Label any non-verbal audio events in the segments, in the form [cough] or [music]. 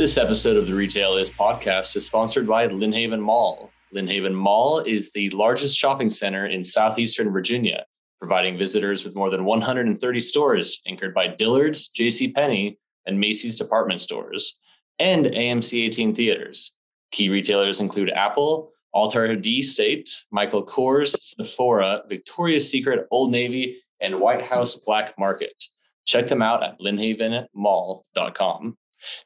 This episode of the Retail Is podcast is sponsored by Lynnhaven Mall. Lynnhaven Mall is the largest shopping center in southeastern Virginia, providing visitors with more than 130 stores anchored by Dillard's, J.C. Penney, and Macy's department stores, and AMC 18 theaters. Key retailers include Apple, Altar'd State, Michael Kors, Sephora, Victoria's Secret, Old Navy, and White House Black Market. Check them out at lynnhavenmall.com.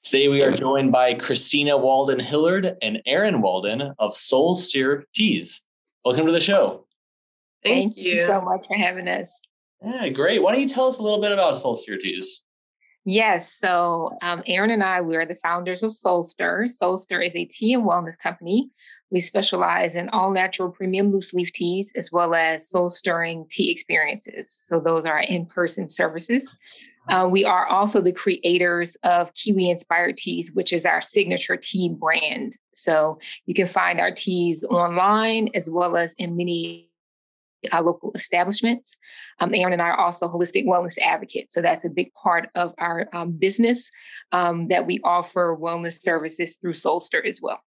Today, we are joined by Christina Walden Hillard and Aaron Walden of Soul Stir Teas. Welcome to the show. Thank, Thank you. you so much for having us. Yeah, great. Why don't you tell us a little bit about Soul Stir Teas? Yes. So, um, Aaron and I, we are the founders of Soul Stir. Soul Stir is a tea and wellness company. We specialize in all natural premium loose leaf teas as well as soul stirring tea experiences. So, those are in person services. Uh, we are also the creators of KEWI Inspired Teas, which is our signature tea brand. So you can find our teas online as well as in many uh, local establishments. Um, Aaron and I are also holistic wellness advocates. So that's a big part of our um, business um, that we offer wellness services through Soul Stir as well.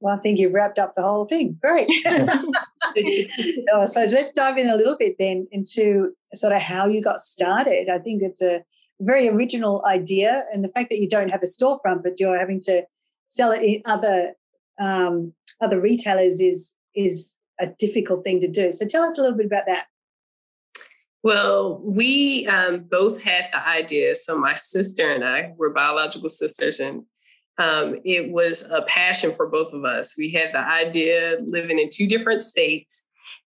Well, I think you've wrapped up the whole thing. Great. [laughs] [laughs] [laughs] I suppose let's dive in a little bit then into sort of how you got started. I think it's a very original idea, and the fact that you don't have a storefront, but you're having to sell it in other um, other retailers is is a difficult thing to do. So tell us a little bit about that. Well, we um, both had the idea. So my sister and I were biological sisters, and um, it was a passion for both of us. We had the idea living in two different states,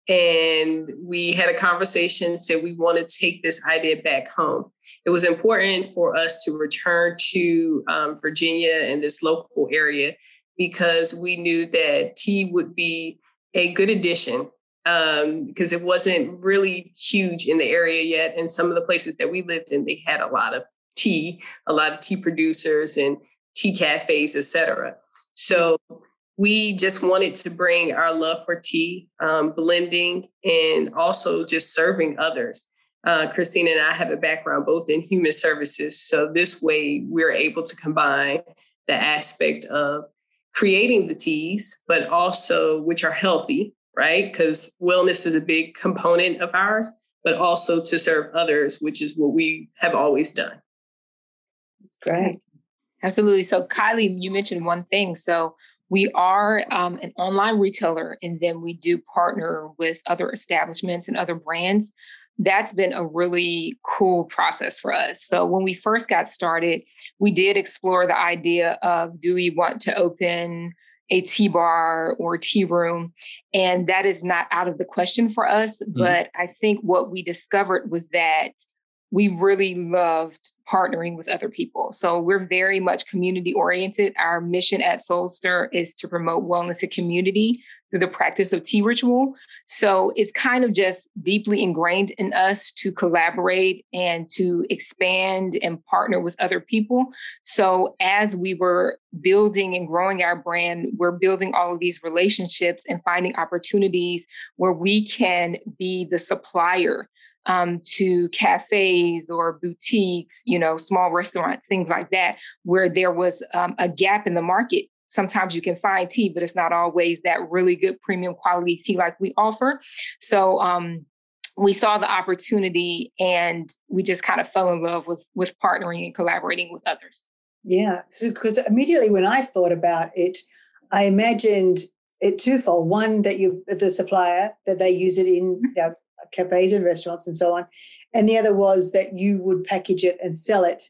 and we had a conversation, said we want to take this idea back home. It was important for us to return to um, Virginia and this local area because we knew that tea would be a good addition um, because it wasn't really huge in the area yet. And some of the places that we lived in, they had a lot of tea, a lot of tea producers, and tea cafes, etc. So we just wanted to bring our love for tea, um, blending, and also just serving others. Uh, Christine and I have a background both in human services. So this way we're able to combine the aspect of creating the teas, but also which are healthy, right? Because wellness is a big component of ours, but also to serve others, which is what we have always done. That's great. Absolutely. So, Kylie, you mentioned one thing. So, we are um, an online retailer, and then we do partner with other establishments and other brands. That's been a really cool process for us. So, when we first got started, we did explore the idea of do we want to open a tea bar or tea room? And that is not out of the question for us. Mm-hmm. But I think what we discovered was that we really loved partnering with other people. So we're very much community oriented. Our mission at Soul Stir is to promote wellness and community through the practice of tea ritual. So it's kind of just deeply ingrained in us to collaborate and to expand and partner with other people. So as we were building and growing our brand, we're building all of these relationships and finding opportunities where we can be the supplier um, to cafes or boutiques, you know, small restaurants, things like that, where there was um, a gap in the market. Sometimes you can find tea, but it's not always that really good premium quality tea like we offer. So um, we saw the opportunity and we just kind of fell in love with with partnering and collaborating with others. Yeah, because so, immediately when I thought about it, I imagined it twofold. One, that you, the supplier, that they use it in mm-hmm. you know, cafes and restaurants and so on. And the other was that you would package it and sell it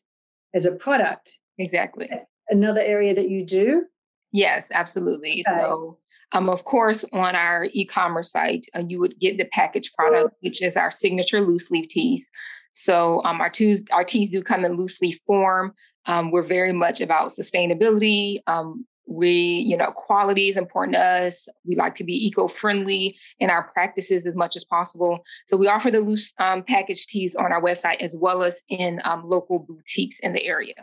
as a product. Exactly. Another area that you do? Yes, absolutely. Okay. So, um, of course, on our e-commerce site, uh, you would get the packaged product, which is our signature loose leaf teas. So, um, our teas, our teas do come in loose leaf form. Um, we're very much about sustainability. Um, we you know quality is important to us. We like to be eco-friendly in our practices as much as possible. So we offer the loose um, package teas on our website as well as in um, local boutiques in the area.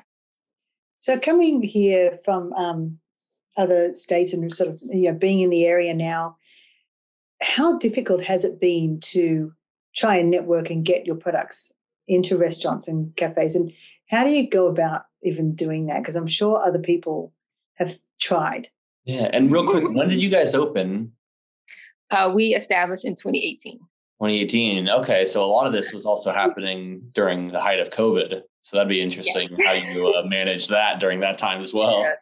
So coming here from um, other states and sort of you know being in the area now how difficult has it been to try and network and get your products into restaurants and cafes? And how do you go about even doing that? Because I'm sure other people have tried. Yeah. And real quick, when did you guys open? Uh, we established in 2018. 2018. Okay. So a lot of this was also happening during the height of COVID. So that'd be interesting yeah. how you uh, manage that during that time as well. Yeah.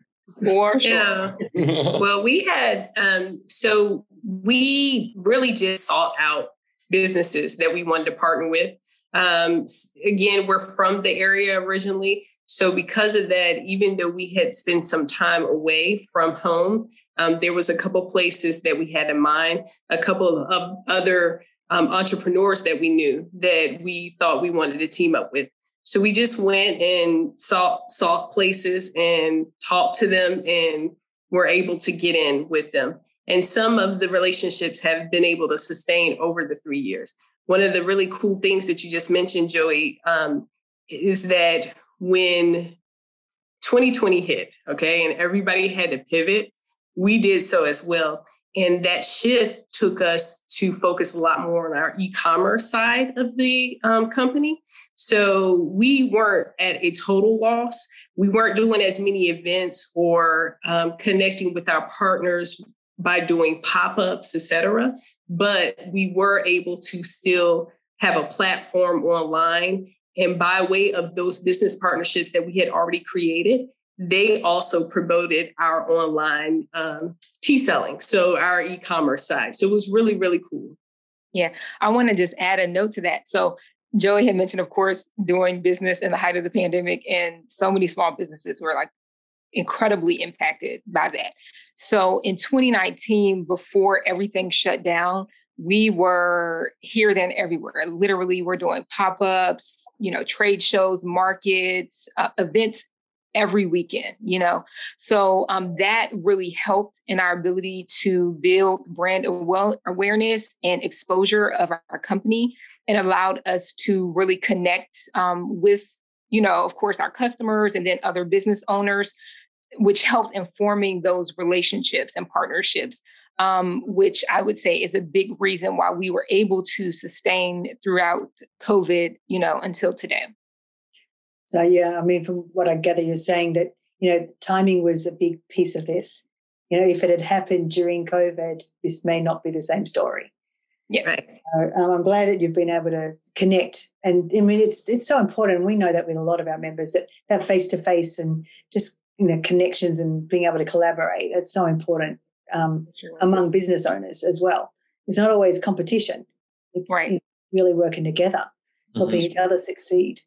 For sure. Yeah. [laughs] well, we had, um, so we really just sought out businesses that we wanted to partner with. Um, again, we're from the area originally. So, because of that, even though we had spent some time away from home, um, there was a couple places that we had in mind, a couple of other um, entrepreneurs that we knew that we thought we wanted to team up with. So we just went and saw saw places and talked to them and were able to get in with them. And some of the relationships have been able to sustain over the three years. One of the really cool things that you just mentioned, Joey, um, is that when 2020 hit, okay, and everybody had to pivot, we did so as well. And that shift took us to focus a lot more on our e commerce side of the um, company. So we weren't at a total loss. We weren't doing as many events or um, connecting with our partners by doing pop-ups, etc. But we were able to still have a platform online. And by way of those business partnerships that we had already created, they also promoted our online um, tea selling, so our e-commerce side. So it was really, really cool. Yeah, I want to just add a note to that. So Joey had mentioned, of course, doing business in the height of the pandemic, and so many small businesses were like incredibly impacted by that. So in 2019, before everything shut down, we were here then everywhere. Literally, we're doing pop ups, you know, trade shows, markets, uh, events every weekend, you know. So um, that really helped in our ability to build brand awareness and exposure of our, our company and allowed us to really connect um, with you know, of course, our customers and then other business owners, which helped informing those relationships and partnerships, um, which I would say is a big reason why we were able to sustain throughout COVID, you know, until today. So yeah, I mean, from what I gather, you're saying that you know timing was a big piece of this. You know, if it had happened during COVID, this may not be the same story. Yeah. Right. um, I'm glad that you've been able to connect, and I mean, it's it's so important. We know that with a lot of our members that that face to face and just you know connections and being able to collaborate. It's so important um, among business owners as well. It's not always competition. It's right. really working together, helping mm-hmm. each other succeed.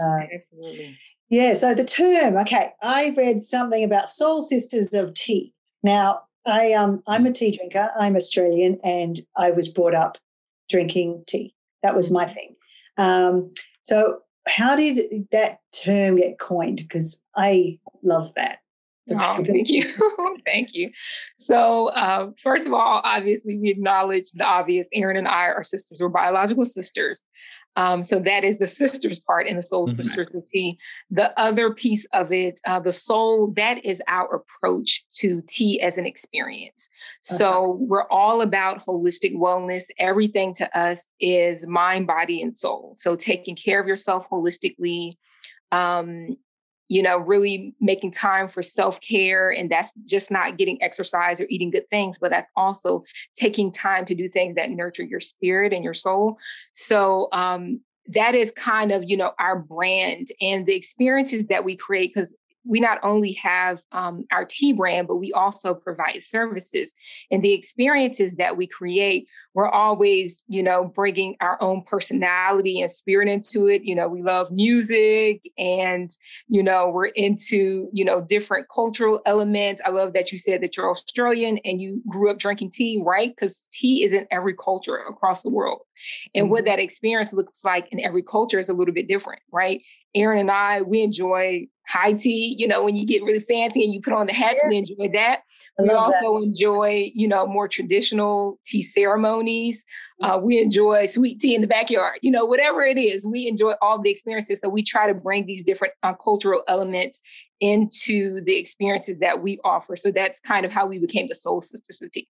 Uh, Absolutely. Yeah. So the term, okay, I read something about soul sisters of tea. Now, I um I'm a tea drinker. I'm Australian, and I was brought up drinking tea. That was my thing. Um, so how did that term get coined? Because I love that. Oh, thank you. [laughs] thank you. So, uh, first of all, obviously, we acknowledge the obvious. Aaron and I are sisters. We're biological sisters. Um, so that is the sisters part in the soul mm-hmm. sisters of tea. The other piece of it, uh, the soul, that is our approach to tea as an experience. So we're all about holistic wellness. Everything to us is mind, body, and soul. So taking care of yourself holistically, um, you know, really making time for self care. And that's just not getting exercise or eating good things, but that's also taking time to do things that nurture your spirit and your soul. So, um, that is kind of, you know, our brand and the experiences that we create because we not only have um, our tea brand, but we also provide services. And the experiences that we create, we're always, you know, bringing our own personality and spirit into it. You know, we love music and, you know, we're into, you know, different cultural elements. I love that you said that you're Australian and you grew up drinking tea, right? Because tea is in every culture across the world. And mm-hmm. what that experience looks like in every culture is a little bit different, right? Aaron and I, we enjoy high tea, you know, when you get really fancy and you put on the hats, yeah. we enjoy that. we also that. enjoy, you know, more traditional tea ceremonies. Mm. Uh, we enjoy sweet tea in the backyard, you know, whatever it is, we enjoy all the experiences. So we try to bring these different uh, cultural elements into the experiences that we offer. So that's kind of how we became the Soul Sisters of Tea.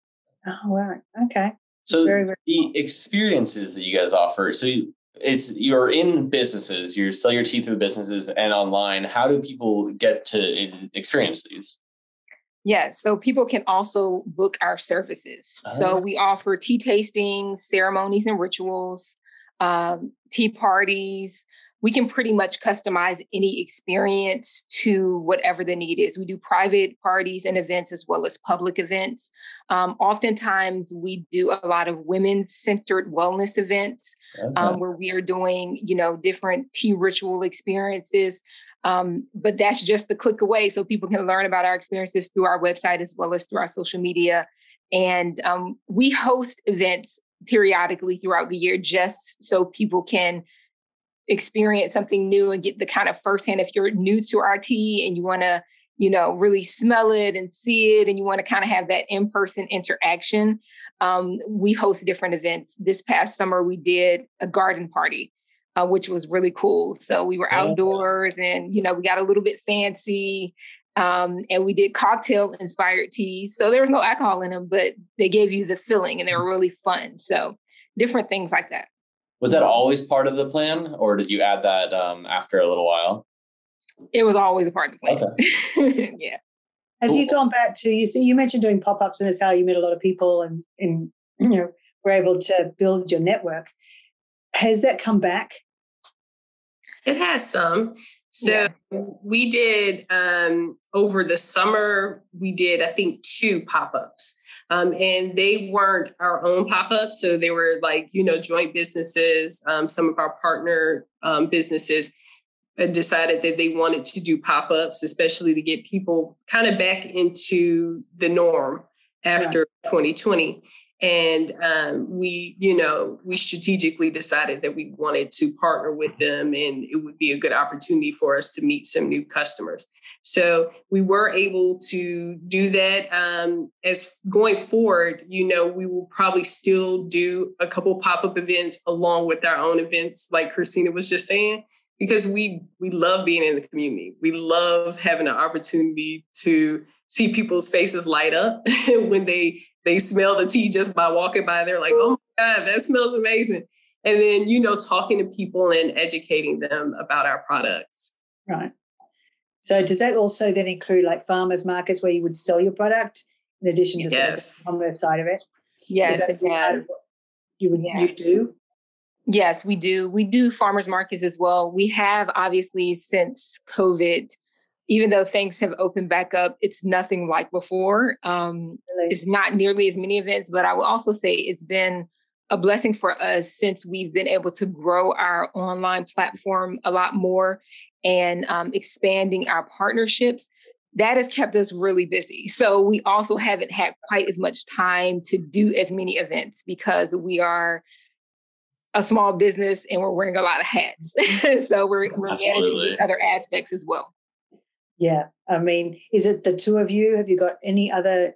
Oh, right. Okay. So very, very the cool. experiences that you guys offer. So you, is you're in businesses, you sell your tea through businesses and online. How do people get to experience these? Yes, so people can also book our services. So Oh. we offer tea tastings, ceremonies and rituals, um, tea parties. We can pretty much customize any experience to whatever the need is. We do private parties and events as well as public events. Um, oftentimes, we do a lot of women-centered wellness events Okay. um, where we are doing, you know, different tea ritual experiences. Um, but that's just the click away. So people can learn about our experiences through our website as well as through our social media. And um, we host events periodically throughout the year just so people can experience something new and get the kind of firsthand. If you're new to RT and you want to, you know, really smell it and see it, and you want to kind of have that in person interaction, um, we host different events. This past summer, we did a garden party, uh, which was really cool. So we were Oh. outdoors and, you know, we got a little bit fancy. Um, and we did cocktail inspired teas. So there was no alcohol in them, but they gave you the feeling and they were really fun. So different things like that. Was that always part of the plan, or did you add that um, after a little while? It was always a part of the plan. [laughs] yeah. Have you gone back to you see you mentioned doing pop-ups and that's how you met a lot of people and and you know were able to build your network. Has that come back? It has some. So Yeah. we did um, over the summer, we did, I think, two pop ups. Um, and they weren't our own pop ups. So they were like, you know, joint businesses. Um, some of our partner um, businesses decided that they wanted to do pop ups, especially to get people kind of back into the norm after 2020 and um, we you know we strategically decided that we wanted to partner with them and it would be a good opportunity for us to meet some new customers. So we were able to do that um, as going forward you know we will probably still do a couple pop-up events along with our own events like christina was just saying because we we love being in the community we love having an opportunity to see people's faces light up [laughs] when they they smell the tea just by walking by. They're like, oh my God, that smells amazing. And then, you know, talking to people and educating them about our products. Right. So does that also then include like farmers markets where you would sell your product in addition to Yes. sort of the commerce side of it? Yes. Is that it part has. of what you would Yeah. you do? Yes, we do. We do farmers markets as well. We have obviously since COVID, even though things have opened back up, it's nothing like before. Um, Really? it's not nearly as many events, but I will also say it's been a blessing for us since we've been able to grow our online platform a lot more and um, expanding our partnerships. That has kept us really busy. So we also haven't had quite as much time to do as many events because we are a small business and we're wearing a lot of hats. [laughs] so we're, we're managing other aspects as well. Yeah. I mean, is it the two of you? Have you got any other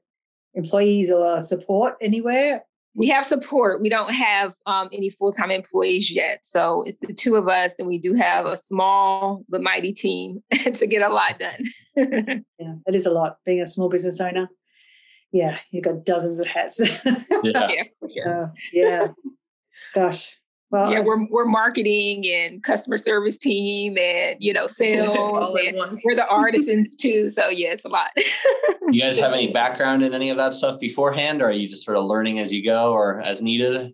employees or support anywhere? We have support. We don't have um, any full time employees yet. So it's the two of us, and we do have a small but mighty team [laughs] to get a lot done. [laughs] Yeah, that is a lot. Being a small business owner, yeah, you've got dozens of hats. Yeah. yeah. Uh, yeah. Gosh. Well, Yeah, we're we're marketing and customer service team and you know [laughs] sales. All and we're the [laughs] artisans too. So yeah, it's a lot. You guys have any [laughs] background in any of that stuff beforehand, or are you just sort of learning as you go or as needed?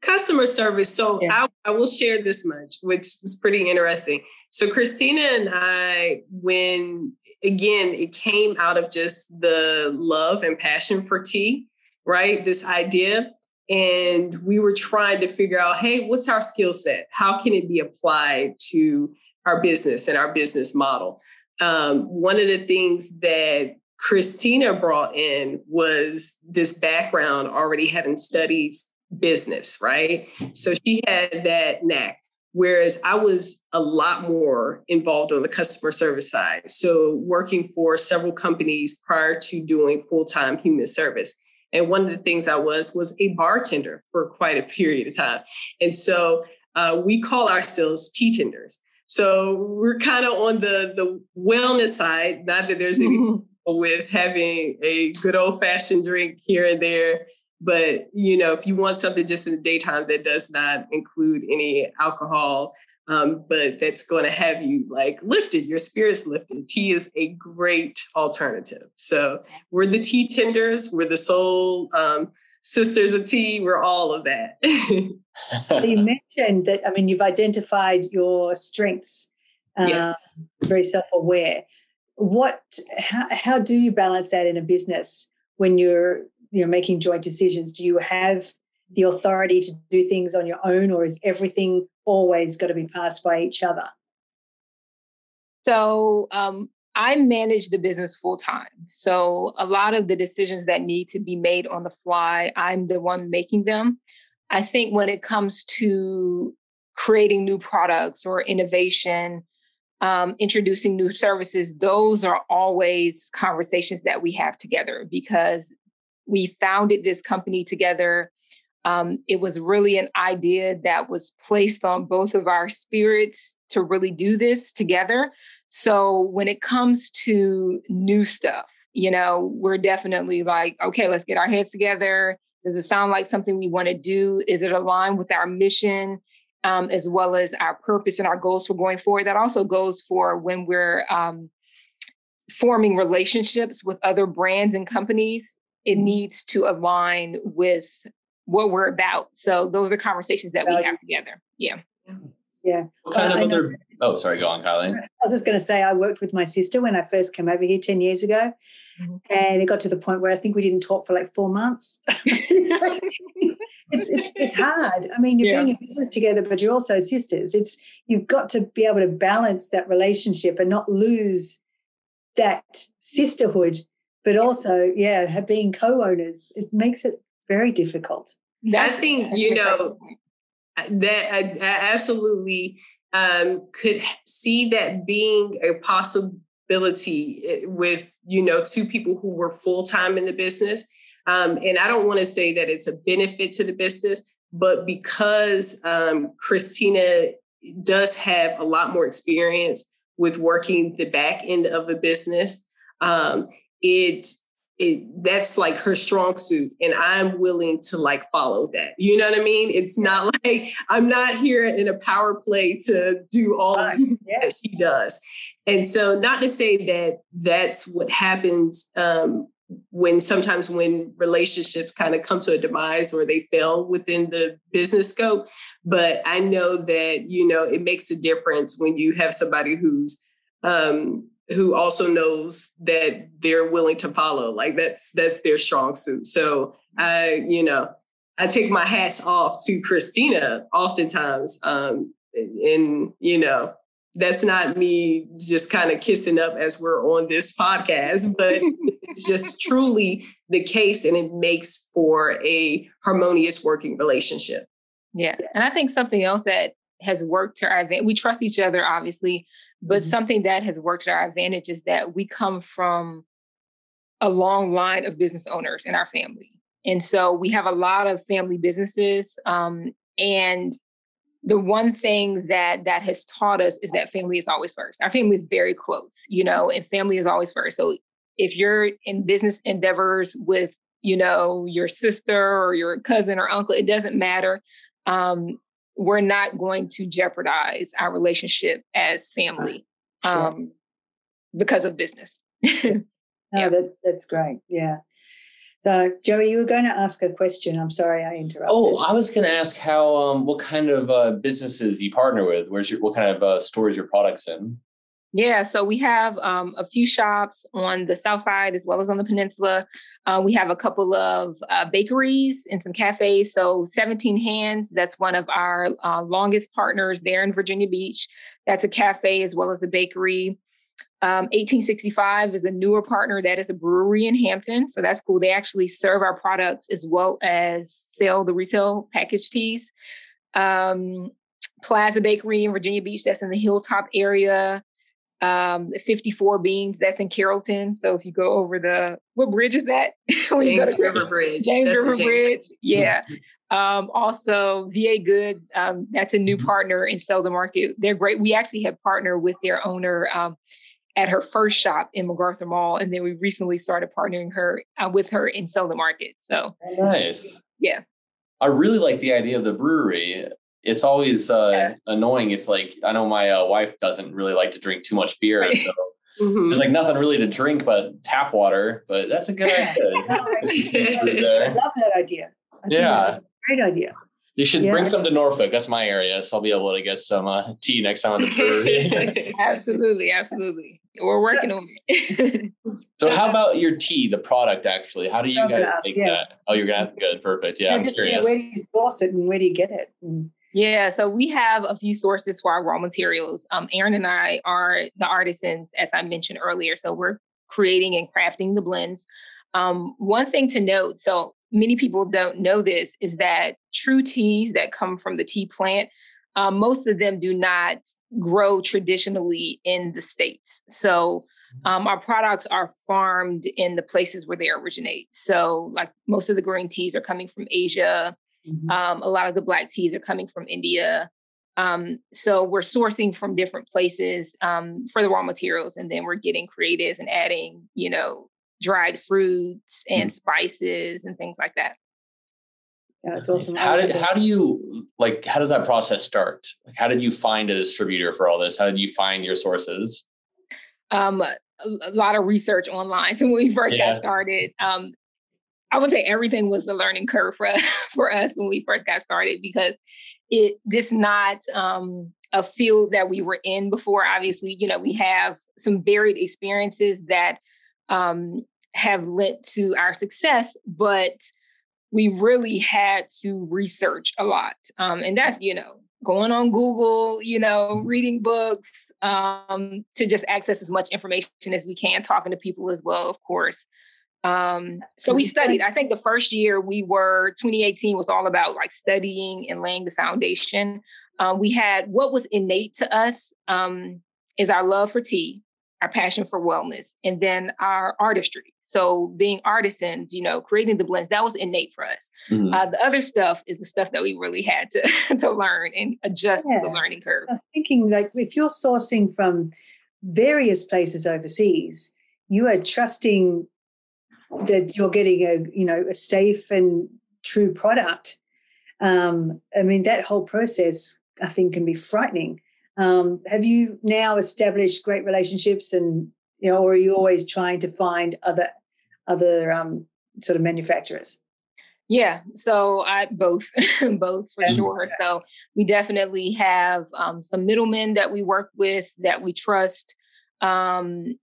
Customer service. So Yeah. I, I will share this much, which is pretty interesting. So Christina and I, when again, it came out of just the love and passion for tea, right? This idea. And we were trying to figure out, hey, what's our skill set? How can it be applied to our business and our business model? Um, one of the things that Christina brought in was this background already having studied business, right? So she had that knack. Whereas I was a lot more involved on the customer service side. So working for several companies prior to doing full-time human service. And one of the things I was was a bartender for quite a period of time. And so uh, we call ourselves tea tenders. So we're kind of on the the wellness side. Not that there's any [laughs] with having a good old fashioned drink here and there But you know, if you want something just in the daytime that does not include any alcohol, um, but that's going to have you like lifted, your spirits lifted. Tea is a great alternative. So we're the tea tenders, we're the soul um, sisters of tea, we're all of that. [laughs] you mentioned that, I mean, you've identified your strengths, um, yes. very self aware. What, how, how do you balance that in a business when you're, you know, making joint decisions? Do you have the authority to do things on your own, or is everything always got to be passed by each other? So um, I manage the business full time. So a lot of the decisions that need to be made on the fly, I'm the one making them. I think when it comes to creating new products or innovation, um, introducing new services, those are always conversations that we have together because we founded this company together. Um, it was really an idea that was placed on both of our spirits to really do this together. So when it comes to new stuff, you know, we're definitely like, okay, let's get our heads together. Does it sound like something we want to do? Is it aligned with our mission um, as well as our purpose and our goals for going forward? That also goes for when we're um, forming relationships with other brands and companies. It mm-hmm. needs to align with what we're about. So those are conversations that we have together. Yeah. Yeah. What kind uh, of other? Oh, sorry. Go on, Kylie. I was just going to say I worked with my sister when I first came over here ten years ago, mm-hmm. and it got to the point where I think we didn't talk for like four months. [laughs] it's it's it's hard. I mean, you're yeah. being in business together, but you're also sisters. It's you've got to be able to balance that relationship and not lose that sisterhood, but also, yeah, being co-owners. It makes it very difficult. I think you know that I, I absolutely um, could see that being a possibility eh, with you know two people who were full time in the business. Um, and I don't want to say that it's a benefit to the business, but because um, Christina does have a lot more experience with working the back end of a business, um, it it that's like her strong suit and i'm willing to like follow that. You know what i mean? It's not [laughs] like i'm not here in a power play to do all uh, yeah. that she does. And so not to say that that's what happens um, when sometimes when relationships kind of come to a demise or they fail within the business scope but i know that you know it makes a difference when you have somebody who's um, who also knows that they're willing to follow. Like that's that's their strong suit. So I, you know, I take my hats off to Christina oftentimes. Um, and you know, that's not me just kind of kissing up as we're on this podcast, but it's just [laughs] truly the case and it makes for a harmonious working relationship. Yeah. And I think something else that has worked to our advantage. We trust each other, obviously, but mm-hmm. something that has worked to our advantage is that we come from a long line of business owners in our family. And so we have a lot of family businesses. Um, and the one thing that that has taught us is that family is always first. Our family is very close, you know, and family is always first. So if you're in business endeavors with, you know, your sister or your cousin or uncle, it doesn't matter. Um, we're not going to jeopardize our relationship as family sure. um, because of business. no, [laughs] yeah. that, that's great. Yeah. So, Joey, you were going to ask a question. I'm sorry I interrupted. Oh, I was going to ask how, um, what kind of uh, businesses you partner with. Where's your, what kind of uh, stores your products in? Yeah, so we have um, a few shops on the south side as well as on the peninsula. Uh, we have a couple of uh, bakeries and some cafes. So 17 Hands, that's one of our uh, longest partners there in Virginia Beach. That's a cafe as well as a bakery. Um, 1865 is a newer partner that is a brewery in Hampton. So that's cool. They actually serve our products as well as sell the retail packaged teas. Um, Plaza Bakery in Virginia Beach, that's in the Hilltop area um 54 beans that's in carrollton so if you go over the what bridge is that [laughs] james river bridge james that's river james. bridge yeah um also va goods um that's a new mm-hmm. partner in Selden Market they're great we actually have partnered with their owner um at her first shop in MacArthur Mall, and then we recently started partnering her uh, with her in Selden Market. So nice. Yeah. I really like the idea of the brewery. It's always uh, yeah. annoying if, like, I know my uh, wife doesn't really like to drink too much beer, right. so [laughs] mm-hmm. there's like nothing really to drink but tap water. But that's a good idea. [laughs] [laughs] I love that idea. yeah, great idea. You should yeah. bring some to Norfolk. That's my area, so I'll be able to get some uh, tea next time at the brewery. absolutely, absolutely. We're working on it. so, how about your tea, the product? Actually, how do you guys ask, make yeah. that? Oh, you're gonna have good, perfect. Yeah, yeah just yeah, where do you source it and where do you get it? And- yeah, so we have a few sources for our raw materials. Um, Aaron and I are the artisans, as I mentioned earlier. So we're creating and crafting the blends. Um, one thing to note so many people don't know this is that true teas that come from the tea plant, um, most of them do not grow traditionally in the States. So mm-hmm. um, our products are farmed in the places where they originate. So, like most of the green teas are coming from Asia, mm-hmm. um, a lot of the black teas are coming from India. Um, so we're sourcing from different places um, for the raw materials, and then we're getting creative and adding, you know, dried fruits and mm. spices and things like that. Yeah, it's awesome. How do, how do you like how does that process start? Like how did you find a distributor for all this? How did you find your sources? Um a, a lot of research online. So [laughs] when we first yeah. got started, um I would say everything was a learning curve for us, [laughs] for us when we first got started because it this not um a field that we were in before. Obviously, you know, we have some varied experiences that um, have led to our success, but we really had to research a lot. Um, and that's, you know, going on Google, you know, reading books um, to just access as much information as we can, talking to people as well, of course. Um, so we studied. I think the first year we were 2018 was all about like studying and laying the foundation. Um, we had what was innate to us um, is our love for tea our passion for wellness, and then our artistry. So being artisans, you know, creating the blends, that was innate for us. Mm-hmm. Uh, the other stuff is the stuff that we really had to, [laughs] to learn and adjust yeah. to the learning curve. I was thinking like if you're sourcing from various places overseas, you are trusting that you're getting a, you know, a safe and true product. Um, I mean, that whole process, I think, can be frightening. Um, have you now established great relationships, and you know, or are you always trying to find other other um, sort of manufacturers? Yeah, so I both, [laughs] both for sure. So we definitely have um, some middlemen that we work with that we trust, um,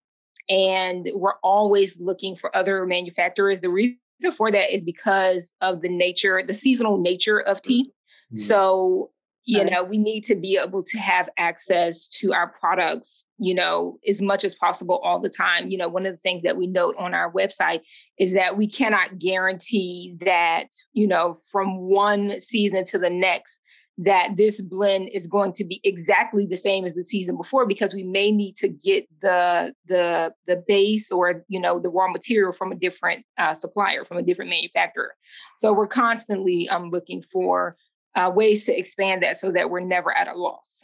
and we're always looking for other manufacturers. The reason for that is because of the nature, the seasonal nature of tea. Mm-hmm. So you know we need to be able to have access to our products you know as much as possible all the time you know one of the things that we note on our website is that we cannot guarantee that you know from one season to the next that this blend is going to be exactly the same as the season before because we may need to get the the the base or you know the raw material from a different uh, supplier from a different manufacturer so we're constantly um, looking for uh, ways to expand that so that we're never at a loss.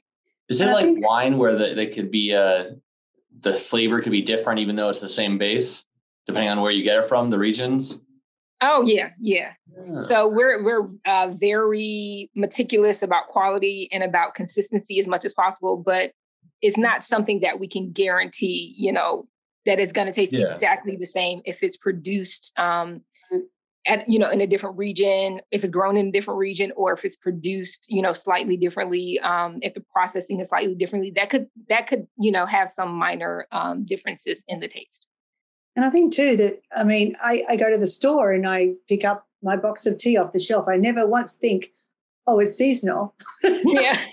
Is it like wine where the, they could be uh, the flavor could be different even though it's the same base, depending on where you get it from, the regions? Oh yeah, yeah. yeah. So we're we're uh, very meticulous about quality and about consistency as much as possible, but it's not something that we can guarantee. You know that it's going to taste yeah. exactly the same if it's produced um, at you know in a different region if it's grown in a different region or if it's produced you know slightly differently um, if the processing is slightly differently that could that could you know have some minor um, differences in the taste and i think too that i mean I, I go to the store and i pick up my box of tea off the shelf i never once think oh it's seasonal yeah [laughs]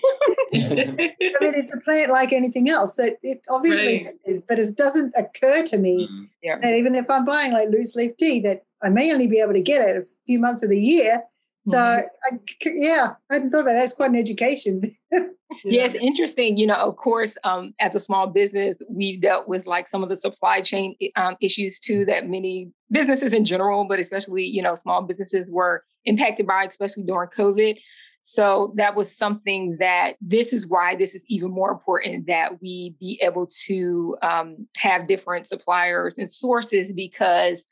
[laughs] I mean, it's a plant like anything else. That it obviously right. is, but it doesn't occur to me mm. yeah. that even if I'm buying like loose leaf tea, that I may only be able to get it a few months of the year. So mm-hmm. I, yeah, I hadn't thought about that. That's quite an education. [laughs] yeah. yeah, it's interesting. You know, of course, um, as a small business, we've dealt with like some of the supply chain um, issues too that many businesses in general, but especially you know small businesses were impacted by, especially during COVID. So that was something that this is why this is even more important that we be able to um, have different suppliers and sources because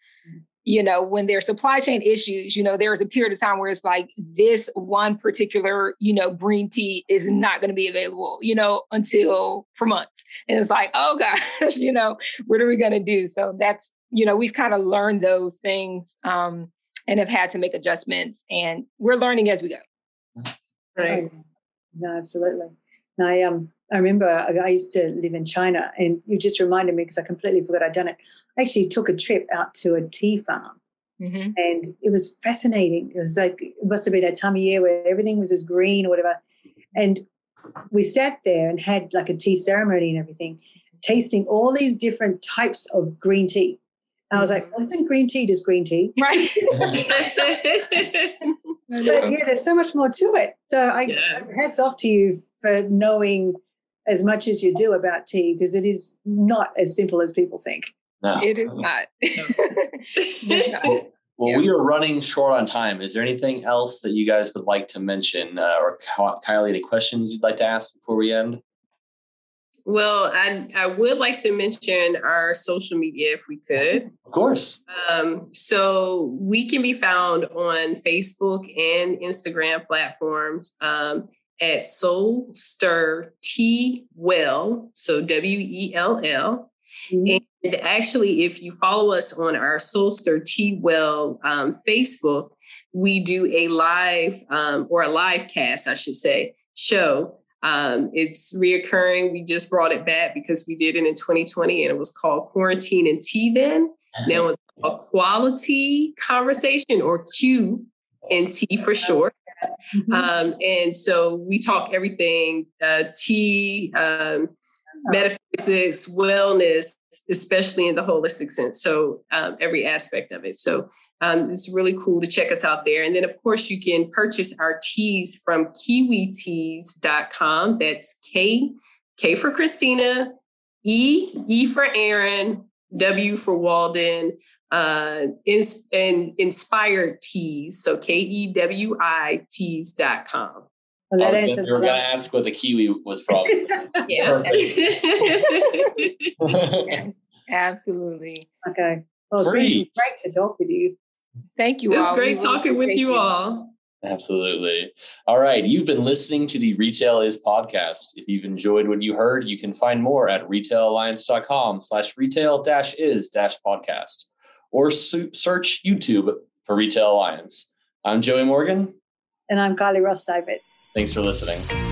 you know, when there's supply chain issues, you know, there is a period of time where it's like this one particular, you know, green tea is not going to be available, you know, until for months. And it's like, oh gosh, [laughs] you know, what are we going to do? So that's, you know, we've kind of learned those things um, and have had to make adjustments. And we're learning as we go. Right. No, absolutely. And I um I remember I used to live in China, and you just reminded me because I completely forgot I'd done it. I actually took a trip out to a tea farm, mm-hmm. and it was fascinating. It was like it must have been that time of year where everything was as green or whatever, and we sat there and had like a tea ceremony and everything, tasting all these different types of green tea. I was like, well, isn't green tea just green tea? Right. [laughs] [laughs] but yeah, there's so much more to it. So I yeah. hats off to you for knowing as much as you do about tea because it is not as simple as people think. No. It is not. [laughs] well, well yeah. we are running short on time. Is there anything else that you guys would like to mention, uh, or Kylie, any questions you'd like to ask before we end? Well, I, I would like to mention our social media if we could. Of course. Um, so we can be found on Facebook and Instagram platforms. Um, at Soul Stir Tea Well, so W E L L. Mm-hmm. And actually, if you follow us on our Soul Stir Tea Well um, Facebook, we do a live um, or a live cast, I should say, show. Um, it's reoccurring. We just brought it back because we did it in 2020 and it was called Quarantine and Tea then. [laughs] Now it's a quality conversation or Q and T for short. Mm-hmm. Um, and so we talk everything uh, tea, um, metaphysics, wellness, especially in the holistic sense. So um, every aspect of it. So um, it's really cool to check us out there. And then, of course, you can purchase our teas from kewiteas.com. That's K, K for Christina, E, E for Aaron, W for Walden, uh, ins- and inspired teas. So K E W I teas dot com. Well, that answers you were going to ask what the kiwi was from. [laughs] [laughs] yeah. Absolutely. Okay. Well, it's great to talk with you. Thank you. All. It's great talking with you all. Absolutely. All right. You've been listening to the Retail Is podcast. If you've enjoyed what you heard, you can find more at retailalliance.com slash retail dash is dash podcast or search YouTube for Retail Alliance. I'm Joey Morgan. And I'm Kylie Ross Seibert. Thanks for listening.